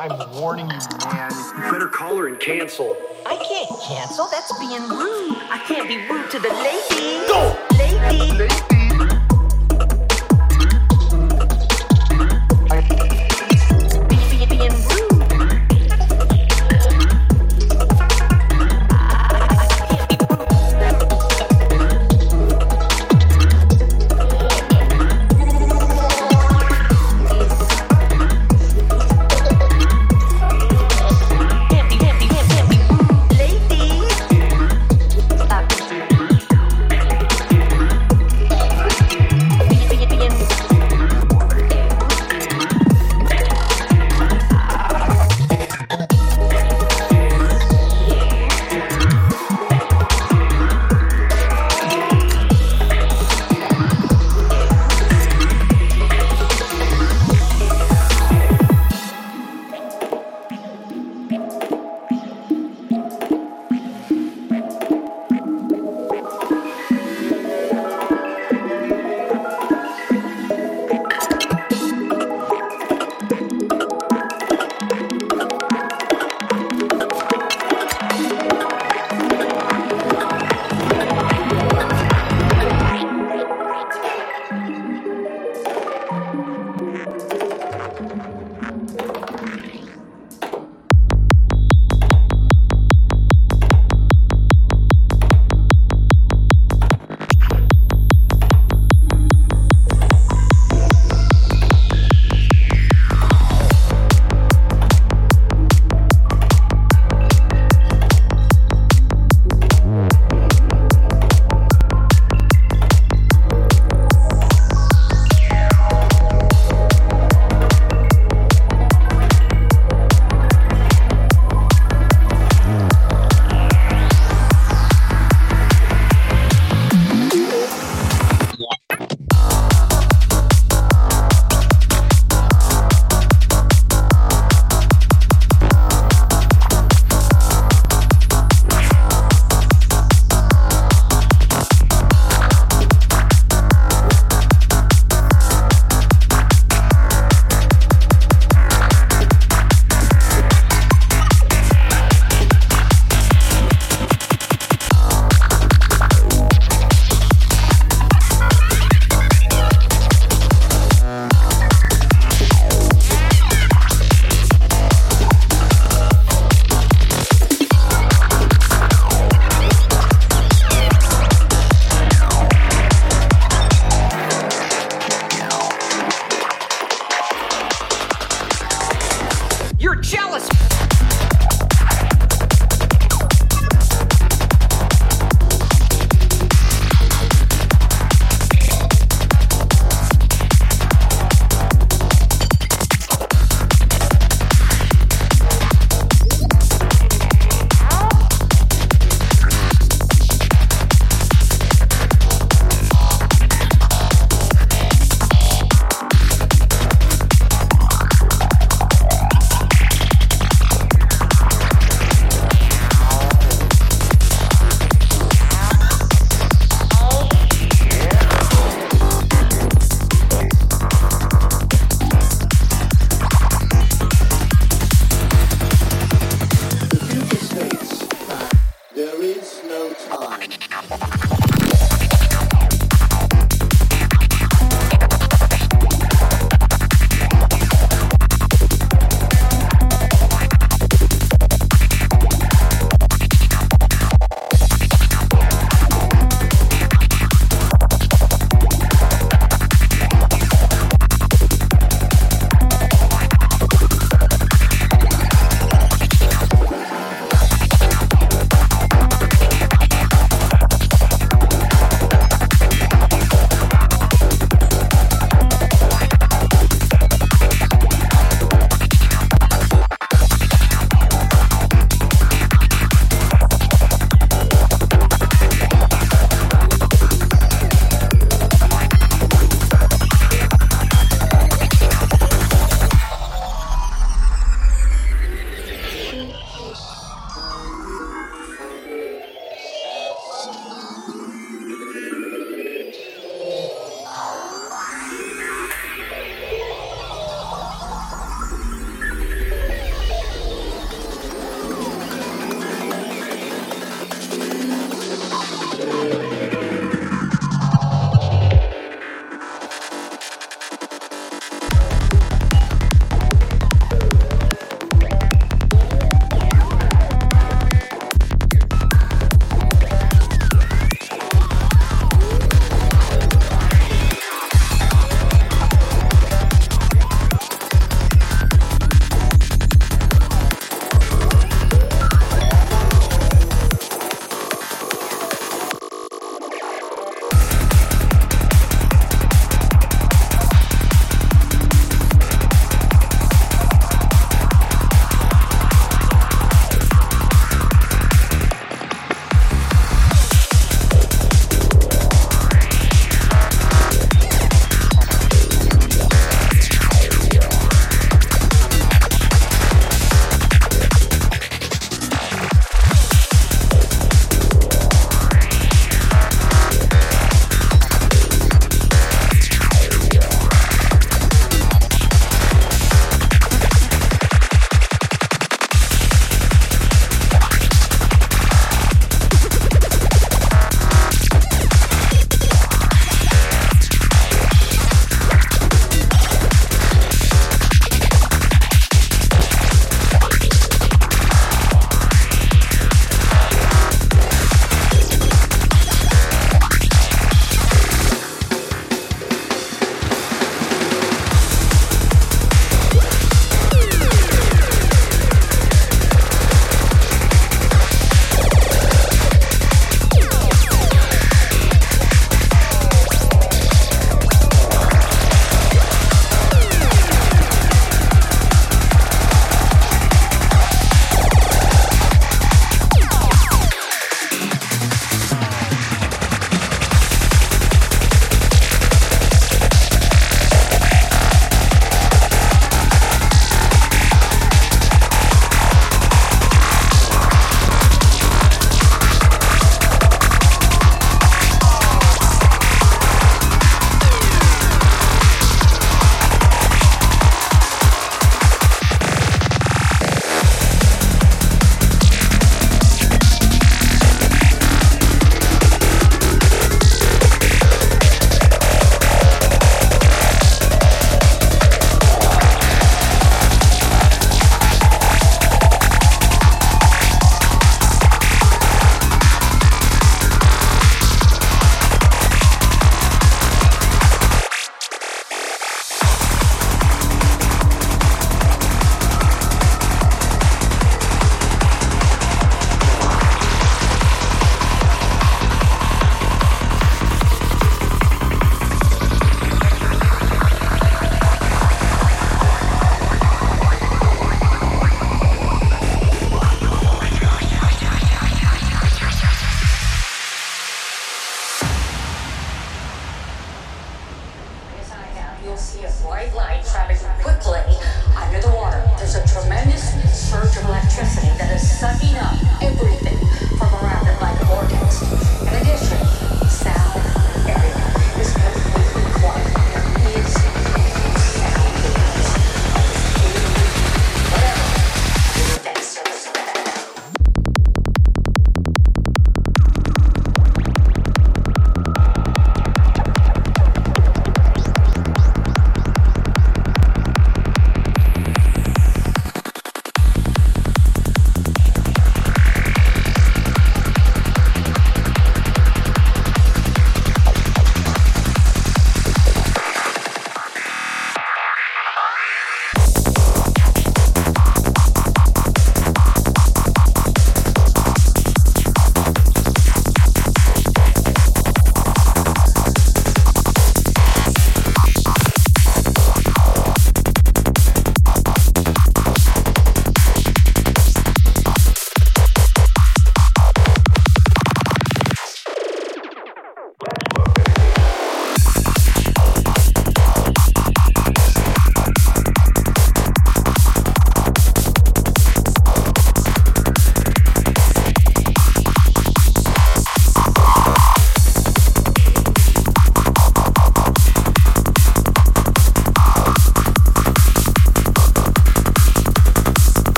I'm warning you, man. You better call her and cancel. I can't cancel. That's being rude. I can't be rude to the lady. Go! Lady. lady.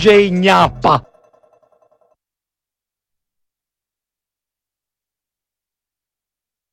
DJ Gnappa.